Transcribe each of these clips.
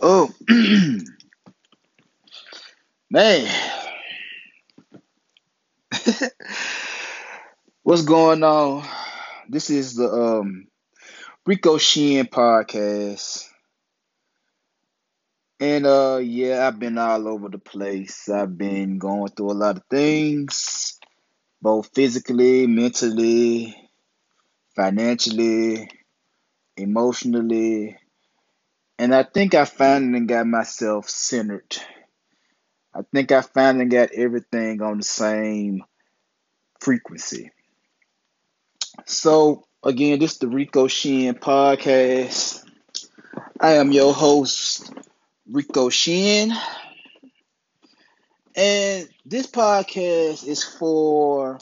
Oh, man. What's going on? This is the um Rico Sheehan podcast. And uh yeah, I've been all over the place. I've been going through a lot of things, both physically, mentally, financially, emotionally. And I think I finally got myself centered. I think I finally got everything on the same frequency. So, again, this is the Rico Sheehan podcast. I am your host, Rico Sheehan. And this podcast is for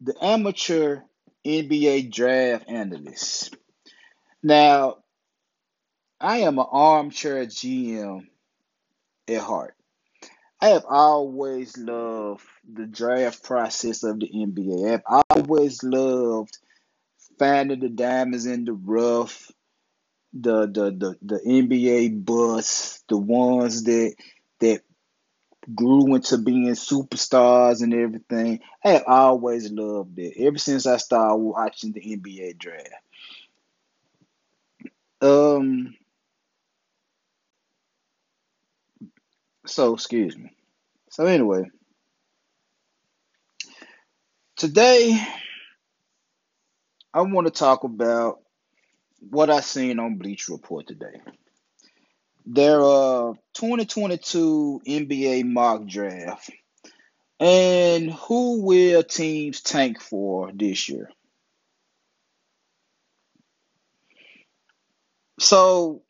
the amateur NBA draft analyst. Now, I am an armchair GM at heart. I have always loved the draft process of the NBA. I've always loved finding the diamonds in the rough, the the the, the NBA bus, the ones that that grew into being superstars and everything. I have always loved it ever since I started watching the NBA draft. Um, so excuse me. So anyway, today I want to talk about what I seen on Bleacher Report today. Their uh 2022 NBA mock draft and who will teams tank for this year? So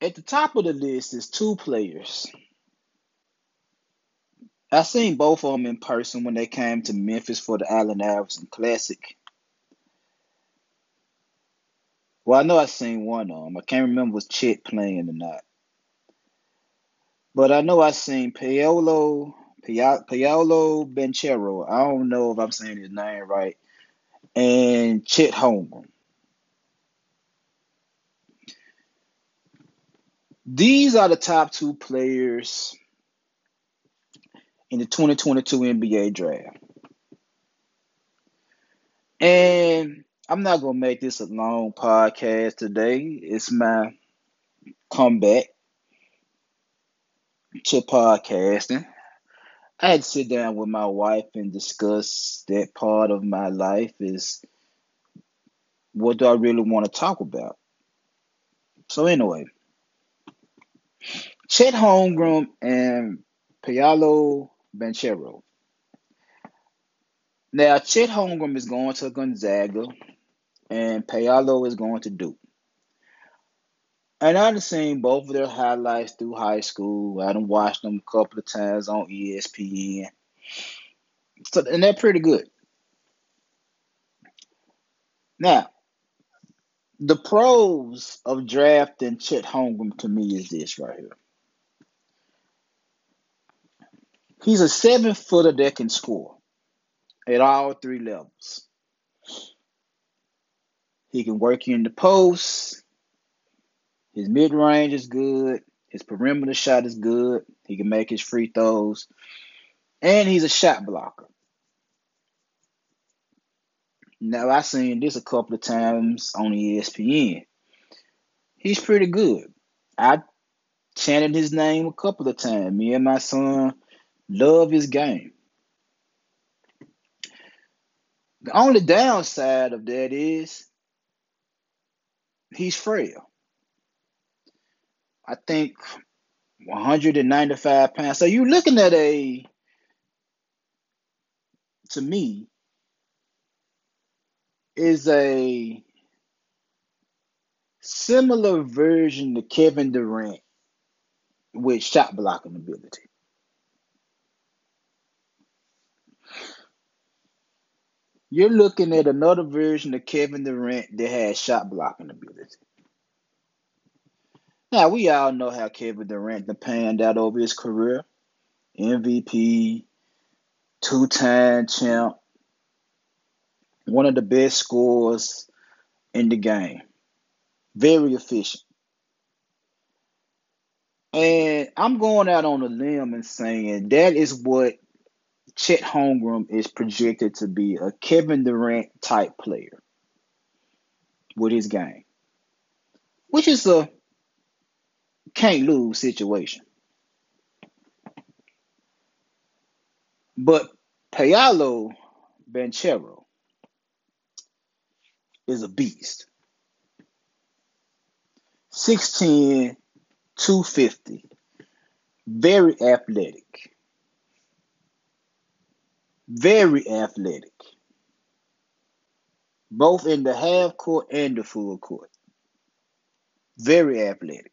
at the top of the list is two players. I seen both of them in person when they came to Memphis for the Allen Iverson Classic. Well, I know I seen one of them. I can't remember was Chet playing or not. But I know I seen Paolo Paolo Banchero. I don't know if I'm saying his name right. And Chet Holmgren. These are the top two players in the 2022 NBA draft. And I'm not going to make this a long podcast today. It's my comeback to podcasting. I had to sit down with my wife and discuss that part of my life is what do I really want to talk about? So anyway, Chet Holmgren and Paolo Banchero. Now, Chet Holmgren is going to Gonzaga, and Paolo is going to Duke. And I've seen both of their highlights through high school. I done watched them a couple of times on ESPN. So, and they're pretty good. Now, the pros of drafting Chet Holmgren to me is this right here. He's a seven footer that can score at all three levels. He can work you in the post. His mid range is good. His perimeter shot is good. He can make his free throws. And he's a shot blocker. Now I've seen this a couple of times on ESPN. He's pretty good. I chanted his name a couple of times. Me and my son love his game. The only downside of that is he's frail. I think 195 pounds. So you're looking at a, to me, is a similar version to Kevin Durant with shot blocking ability. You're looking at another version of Kevin Durant that has shot blocking ability. Now we all know how Kevin Durant panned out over his career. MVP, two-time champ, one of the best scorers in the game. Very efficient. And I'm going out on a limb and saying that is what Chet Holmgren is projected to be a Kevin Durant type player with his game, which is a can't lose situation. But Paolo Banchero is a beast. 6'10, 250. Very athletic. Very athletic. Both in the half court and the full court. Very athletic.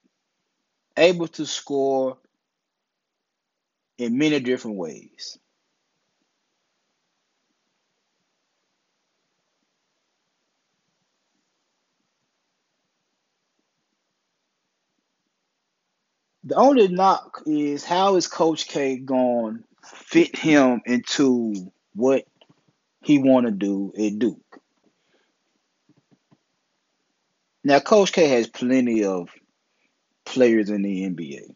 Able to score in many different ways. The only knock is how is Coach K going fit him into what he want to do at Duke. Now, Coach K has plenty of players in the NBA.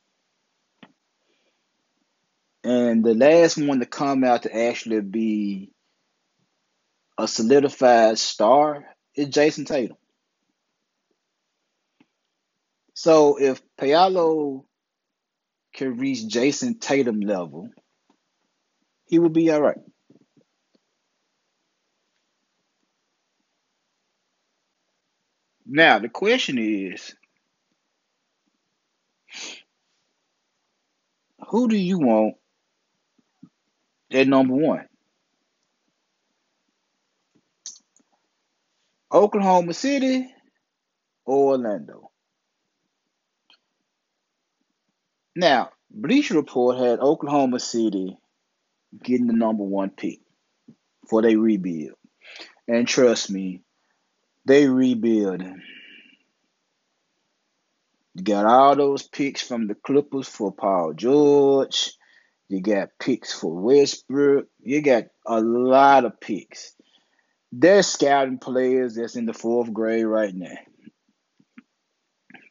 And the last one to come out to actually be a solidified star is Jayson Tatum. So if Paolo can reach Jayson Tatum level, he will be all right. Now the question is, who do you want at number one? Oklahoma City or Orlando? Now, Bleacher Report had Oklahoma City getting the number one pick for they rebuild. And trust me, they rebuilding. You got all those picks from the Clippers for Paul George. You got picks for Westbrook. You got a lot of picks. They're scouting players that's in the fourth grade right now.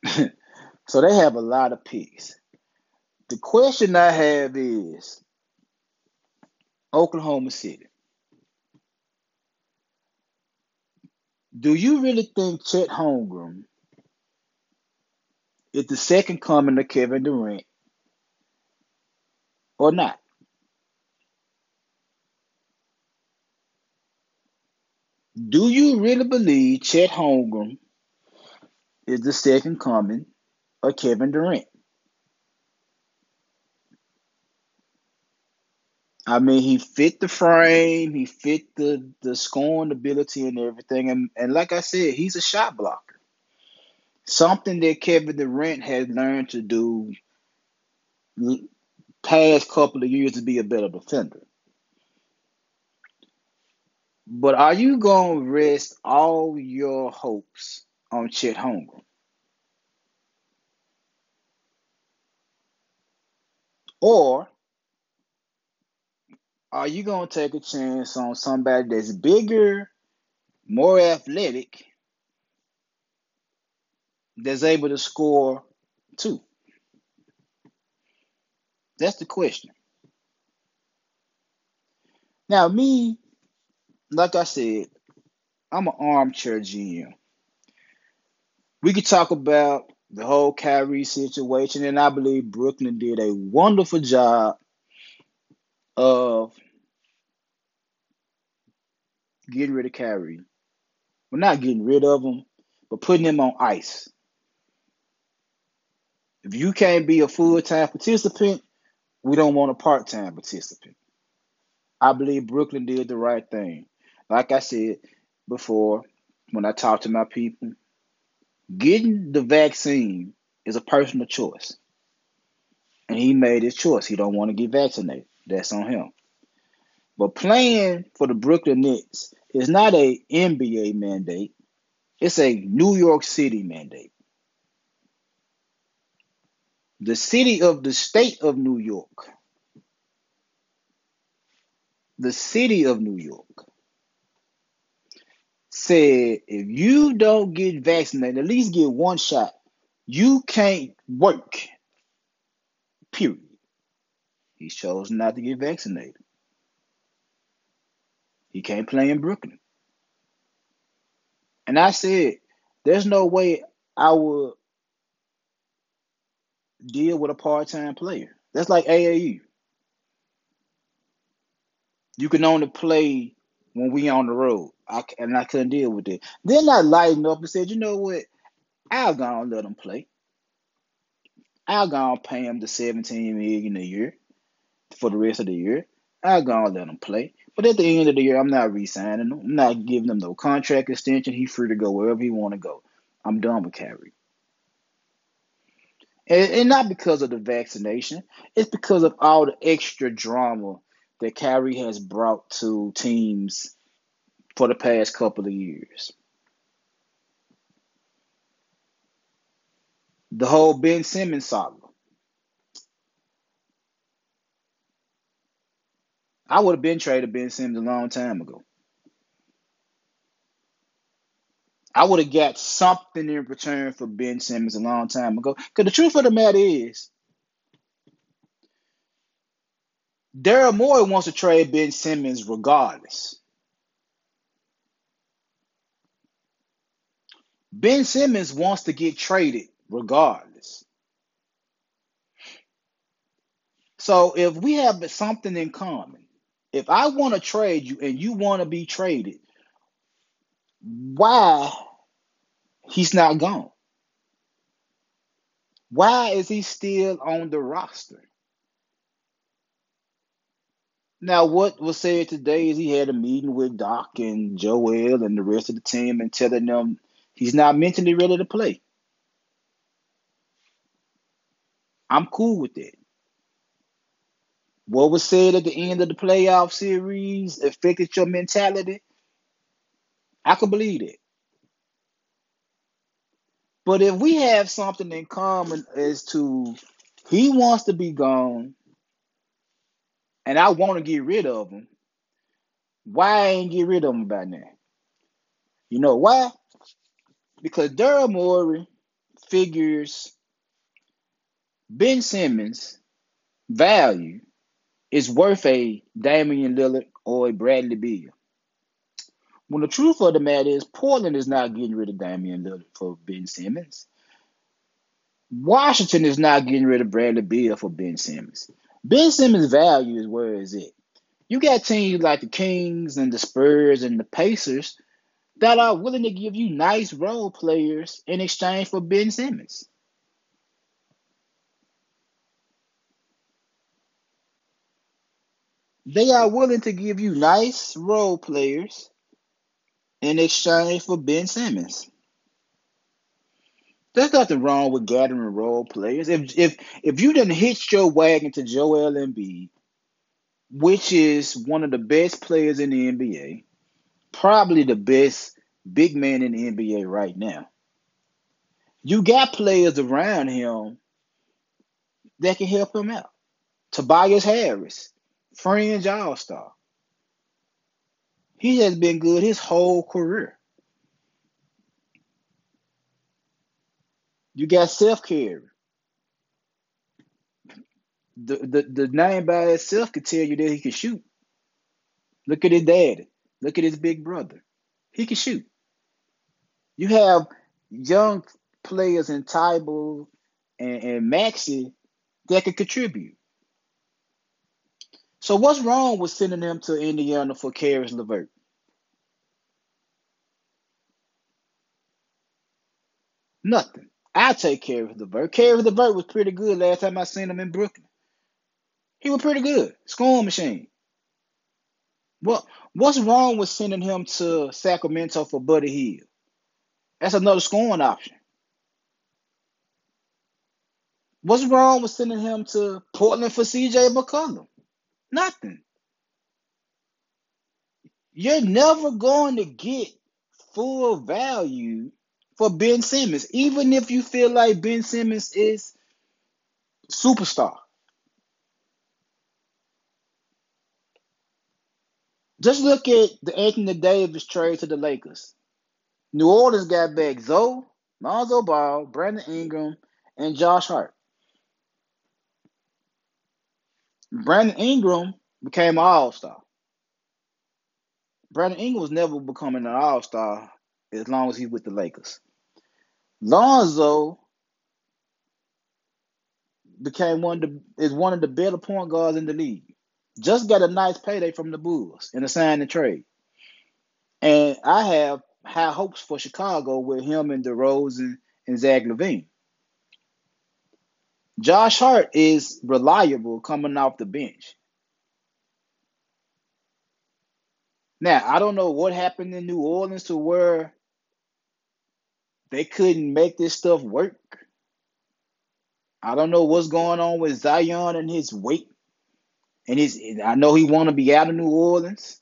so they have a lot of picks. The question I have is Oklahoma City. Do you really think Chet Holmgren is the second coming of Kevin Durant or not? Do you really believe Chet Holmgren is the second coming of Kevin Durant? I mean, he fit the frame, he fit the the scoring ability and everything, and and like I said, he's a shot blocker. Something that Kevin Durant has learned to do past couple of years to be a better defender. But are you to rest all your hopes on Chet Holmgren? Or are you going to take a chance on somebody that's bigger, more athletic, that's able to score too? That's the question. Now, me, like I said, I'm an armchair GM. We could talk about the whole Kyrie situation, and I believe Brooklyn did a wonderful job of getting rid of Kyrie. We're not getting rid of him, but putting him on ice. If you can't be a full time participant, we don't want a part time participant. I believe Brooklyn did the right thing. Like I said before, when I talked to my people, getting the vaccine is a personal choice. And he made his choice. He don't want to get vaccinated. That's on him. But playing for the Brooklyn Nets is not a NBA mandate. It's a New York City mandate. The city of the state of New York. The city of New York said if you don't get vaccinated, at least get one shot, you can't work. Period. He chose not to get vaccinated. He can't play in Brooklyn. And I said, there's no way I would deal with a part time player. That's like AAU. You can only play when we on the road. I, and I couldn't deal with it. Then I lightened up and said, you know what? I'll go and let him play. I'll go and pay him the 17 million a year for the rest of the year. I'll go and let him play. But at the end of the year, I'm not re-signing him. I'm not giving him no contract extension. He's free to go wherever he want to go. I'm done with Kyrie. And, and not because of the vaccination. It's because of all the extra drama that Kyrie has brought to teams for the past couple of years. The whole Ben Simmons saga. I would have been traded Ben Simmons a long time ago. I would have got something in return for Ben Simmons a long time ago. Because the truth of the matter is, Daryl Morey wants to trade Ben Simmons regardless. Ben Simmons wants to get traded regardless. So if we have something in common, if I want to trade you and you want to be traded, why he's not gone? Why is he still on the roster? Now, what was said today is he had a meeting with Doc and Joel and the rest of the team and telling them he's not mentally ready to play. I'm cool with that. What was said at the end of the playoff series affected your mentality. I can believe it. But if we have something in common as to he wants to be gone and I want to get rid of him, why I ain't get rid of him by now? You know why? Because Daryl Morey figures Ben Simmons' value is worth a Damian Lillard or a Bradley Beal. When the truth of the matter is, Portland is not getting rid of Damian Lillard for Ben Simmons. Washington is not getting rid of Bradley Beal for Ben Simmons. Ben Simmons' value is where is it? You got teams like the Kings and the Spurs and the Pacers that are willing to give you nice role players in exchange for Ben Simmons. They are willing to give you nice role players in exchange for Ben Simmons. There's nothing wrong with gathering role players. If if if you didn't hitch your wagon to Joel Embiid, which is one of the best players in the NBA, probably the best big man in the NBA right now. You got players around him that can help him out. Tobias Harris, fringe all star. He has been good his whole career. You got Seth Curry. The, the the name by itself could tell you that he can shoot. Look at his daddy. Look at his big brother. He can shoot. You have young players in Thybulle and, and Maxey that can contribute. So what's wrong with sending them to Indiana for Caris LeVert? Nothing. I take Caris LeVert. Caris LeVert was pretty good last time I seen him in Brooklyn. He was pretty good. Scoring machine. What what's wrong with sending him to Sacramento for Buddy Hield? That's another scoring option. What's wrong with sending him to Portland for CJ McCollum? Nothing. You're never going to get full value for Ben Simmons, even if you feel like Ben Simmons is superstar. Just look at the Anthony Davis trade to the Lakers. New Orleans got back Zoe, Lonzo Ball, Brandon Ingram, and Josh Hart. Brandon Ingram became an all star. Brandon Ingram was never becoming an all star as long as he's with the Lakers. Lonzo became one of the is one of the better point guards in the league. Just got a nice payday from the Bulls in a sign and trade. And I have high hopes for Chicago with him and DeRozan and Zach LaVine. Josh Hart is reliable coming off the bench. Now, I don't know what happened in New Orleans to where they couldn't make this stuff work. I don't know what's going on with Zion and his weight. And his I know he want to be out of New Orleans.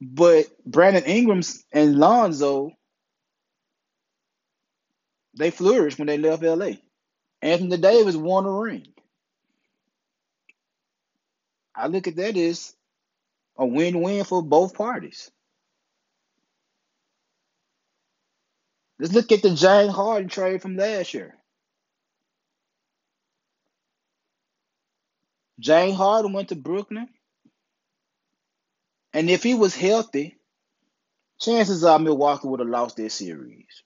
But Brandon Ingram's and Lonzo, they flourished when they left LA. Anthony Davis won a ring. I look at that as a win-win for both parties. Let's look at the James Harden trade from last year. James Harden went to Brooklyn. And if he was healthy, chances are Milwaukee would have lost their series.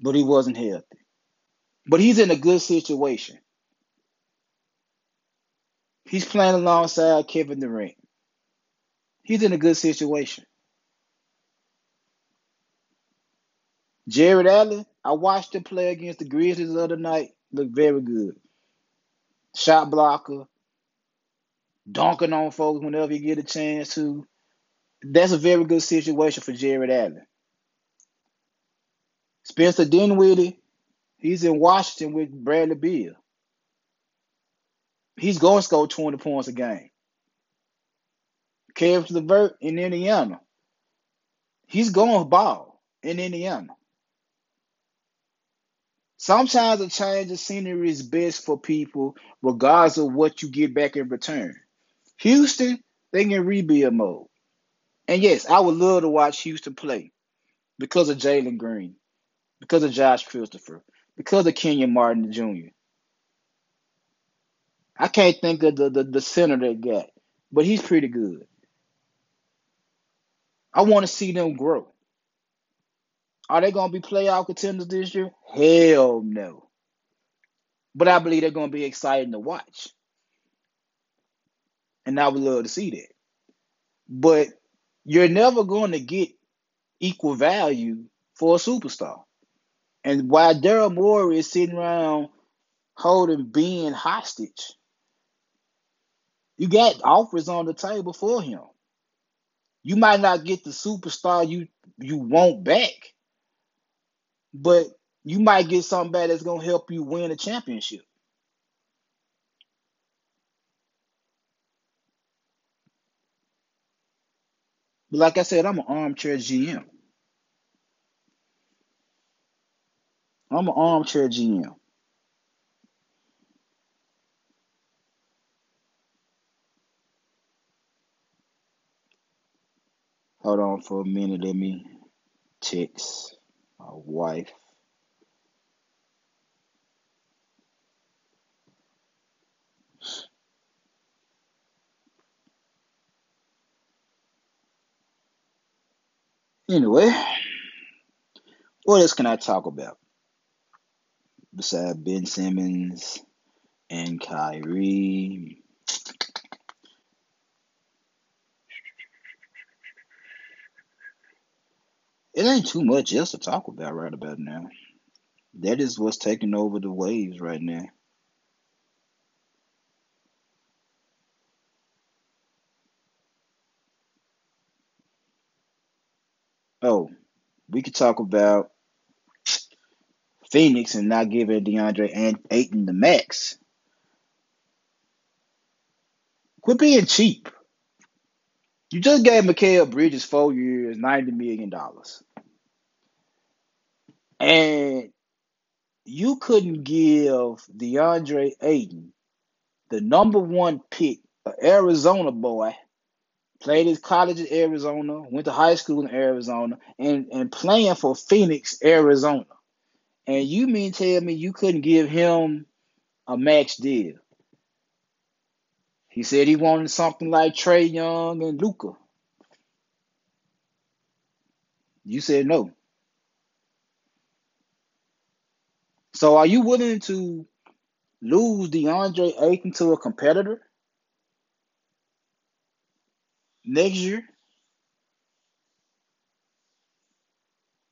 But he wasn't healthy. But he's in a good situation. He's playing alongside Kevin Durant. He's in a good situation. Jarrett Allen, I watched him play against the Grizzlies the other night. Looked very good. Shot blocker, dunking on folks whenever you get a chance to. That's a very good situation for Jarrett Allen. Spencer Dinwiddie, he's in Washington with Bradley Beal. He's going to score 20 points a game. Caris LeVert in Indiana. He's going to ball in Indiana. Sometimes a change of scenery is best for people, regardless of what you get back in return. Houston, they in rebuild mode. And yes, I would love to watch Houston play because of Jalen Green, because of Josh Christopher, because of Kenyon Martin Jr. I can't think of the, the, the center they got, but he's pretty good. I want to see them grow. Are they going to be playoff contenders this year? Hell no. But I believe they're going to be exciting to watch. And I would love to see that. But you're never going to get equal value for a superstar. And while Daryl Morey is sitting around holding Ben hostage, you got offers on the table for him. You might not get the superstar you you want back, but you might get back that's gonna help you win a championship. But like I said, I'm an armchair GM. I'm an armchair GM. Hold on for a minute. Let me text my wife. Anyway, what else can I talk about besides Ben Simmons and Kyrie? It ain't too much else to talk about right about now. That is what's taking over the waves right now. Oh, we could talk about Phoenix and not giving DeAndre and Ayton the max. Quit being cheap. You just gave Mikal Bridges four years, ninety million dollars, and you couldn't give DeAndre Ayton, the number one pick, an Arizona boy, played his college in Arizona, went to high school in Arizona, and, and playing for Phoenix, Arizona. And you mean tell me you couldn't give him a max deal? He said he wanted something like Trae Young and Luka. You said no. So are you willing to lose DeAndre Ayton to a competitor next year?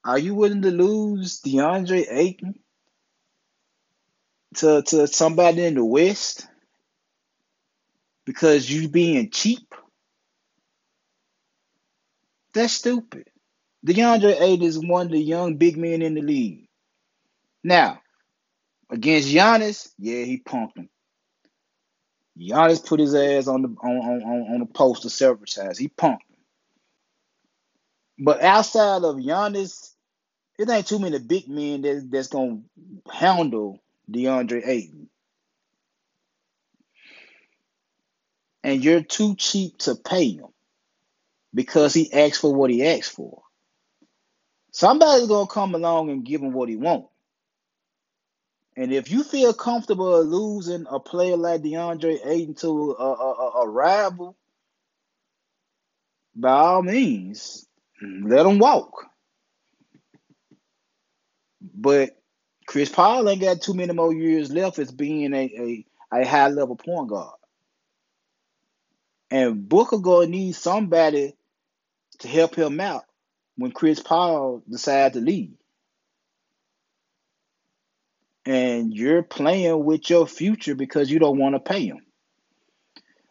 Are you willing to lose DeAndre Ayton to, to somebody in the West because you being cheap? That's stupid. DeAndre Ayton is one of the young big men in the league. Now, against Giannis, yeah, he punked him. Giannis put his ass on the on on on the poster several times. He punked him. But outside of Giannis, it ain't too many big men that, that's gonna handle DeAndre Ayton. And you're too cheap to pay him because he asked for what he asked for. Somebody's gonna come along and give him what he wants. And if you feel comfortable losing a player like DeAndre Ayton to a, a, a rival, by all means, let him walk. But Chris Paul ain't got too many more years left as being a, a, a high level point guard. And Booker gonna need somebody to help him out when Chris Paul decides to leave and you're playing with your future because you don't want to pay him.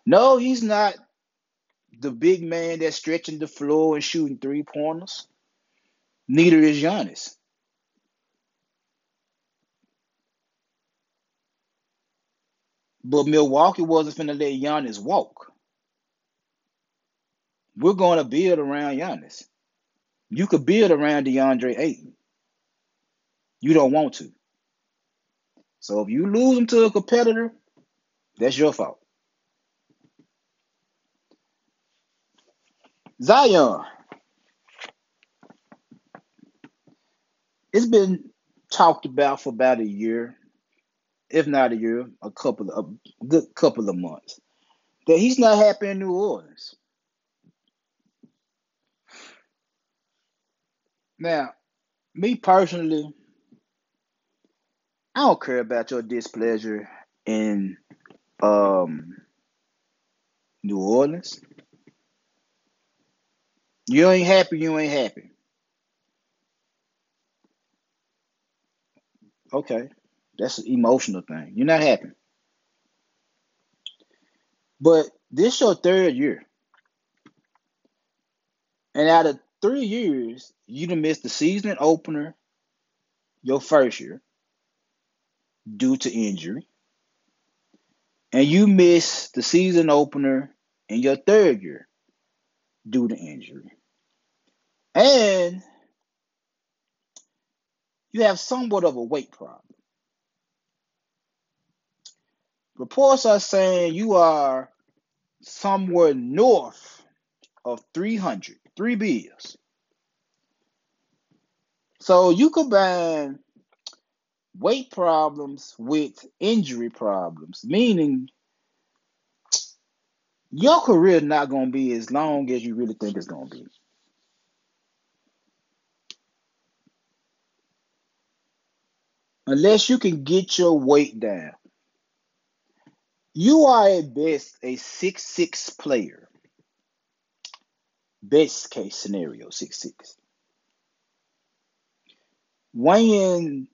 No, he's not the big man that's stretching the floor and shooting three pointers. Neither is Giannis. But Milwaukee wasn't to let Giannis walk. We're going to build around Giannis. You could build around DeAndre Ayton. You don't want to. So if you lose them to a competitor, that's your fault. Zion. It's been talked about for about a year, if not a year, a couple of a good couple of months, that he's not happy in New Orleans. Now, me personally, I don't care about your displeasure in um New Orleans. You ain't happy, you ain't happy. Okay. That's an emotional thing. You're not happy. But this your third year. And out of three years, you done missed the season opener your first year due to injury, and you miss the season opener in your third year due to injury, and you have somewhat of a weight problem. Reports are saying you are somewhere north of 300, three bills. So you combine weight problems with injury problems, meaning your career is not going to be as long as you really think it's going to be. Unless you can get your weight down. You are at best a six-six player. Best case scenario, six-six. Weighing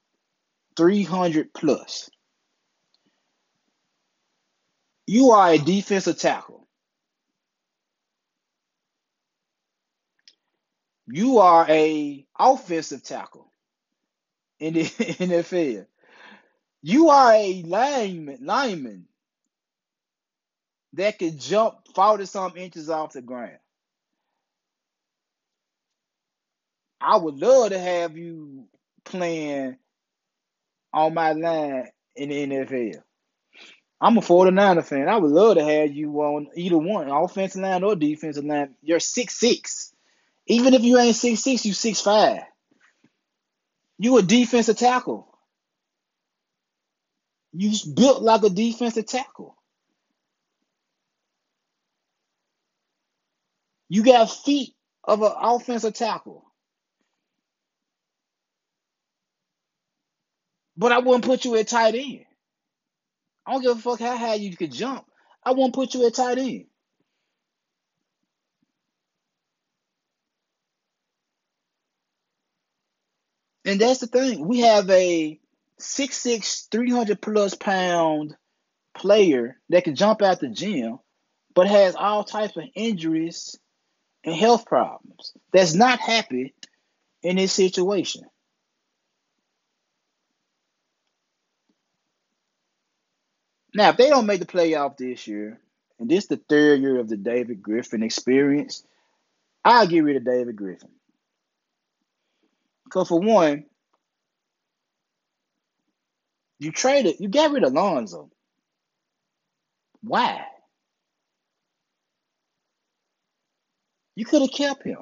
300 plus. You are a defensive tackle. You are a offensive tackle in the NFL. You are a lineman, lineman that could jump 40 some inches off the ground. I would love to have you playing on my line in the NFL. I'm a 49er fan. I would love to have you on either one, offensive line or defensive line. You're six six. Even if you ain't six six, you six five. You a defensive tackle. You built like a defensive tackle. You got feet of an offensive tackle. But I wouldn't put you at tight end. I don't give a fuck how high you could jump. I won't put you at tight end. And that's the thing. We have a 6'6, 300 plus pound player that can jump out the gym, but has all types of injuries and health problems. That's not happy in this situation. Now, if they don't make the playoff this year, and this is the third year of the David Griffin experience, I'll get rid of David Griffin. Because for one, you traded, you got rid of Lonzo. Why? You could have kept him.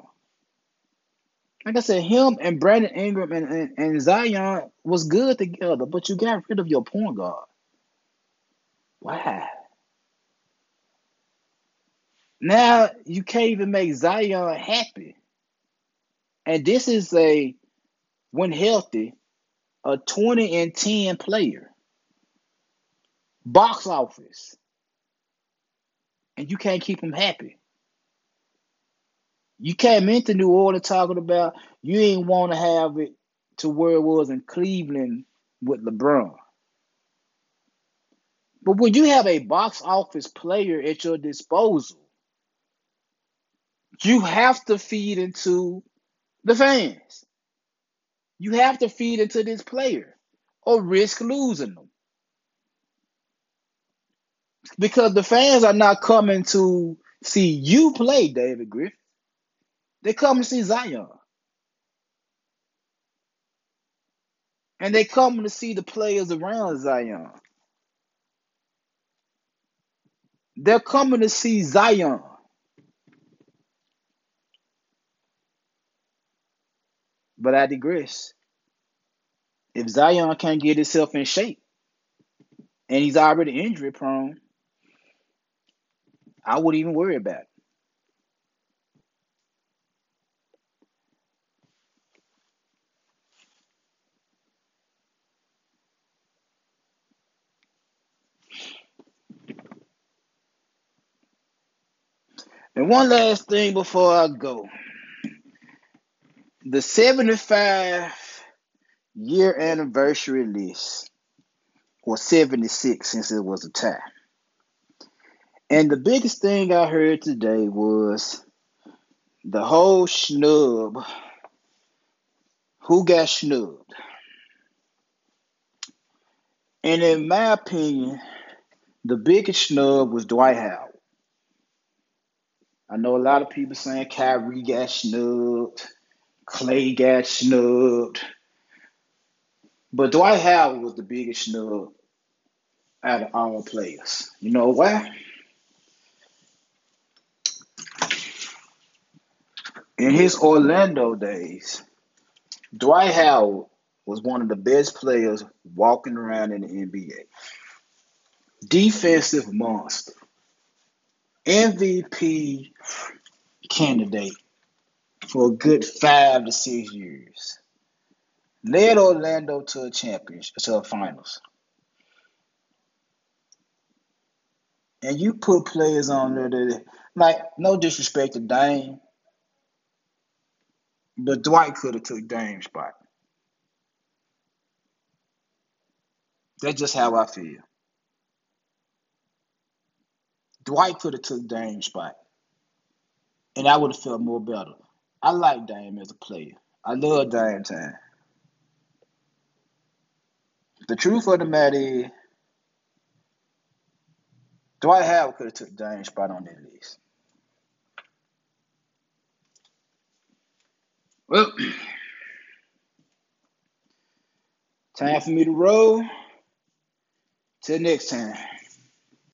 Like I said, him and Brandon Ingram and, and, and Zion was good together, but you got rid of your point guard. Why? Now you can't even make Zion happy. And this is a, when healthy, a 20 and 10 player. Box office. And you can't keep him happy. You came into New Orleans talking about you ain't want to have it to where it was in Cleveland with LeBron. But when you have a box office player at your disposal, you have to feed into the fans. You have to feed into this player or risk losing them. Because the fans are not coming to see you play, David Griffin. They come to see Zion. And they come to see the players around Zion. They're coming to see Zion. But I digress. If Zion can't get himself in shape and he's already injury prone, I wouldn't even worry about it. And one last thing before I go. The 75 year anniversary list, or 76 since it was a tie. And the biggest thing I heard today was the whole snub. Who got snubbed? And in my opinion, the biggest snub was Dwight Howard. I know a lot of people saying Kyrie got snubbed, Clay got snubbed, but Dwight Howard was the biggest snub out of all players. You know why? In his Orlando days, Dwight Howard was one of the best players walking around in the NBA. Defensive monster. MVP candidate for a good five to six years. Led Orlando to a championship, to a finals. And you put players on there that, like, no disrespect to Dame, but Dwight could have took Dame's spot. That's just how I feel. Dwight could have took Dame's spot, and I would have felt more better. I like Dame as a player. I love Dame time. The truth of the matter is, Dwight Howard could have took Dame's spot on that list. Well, time for me to roll. Till next time.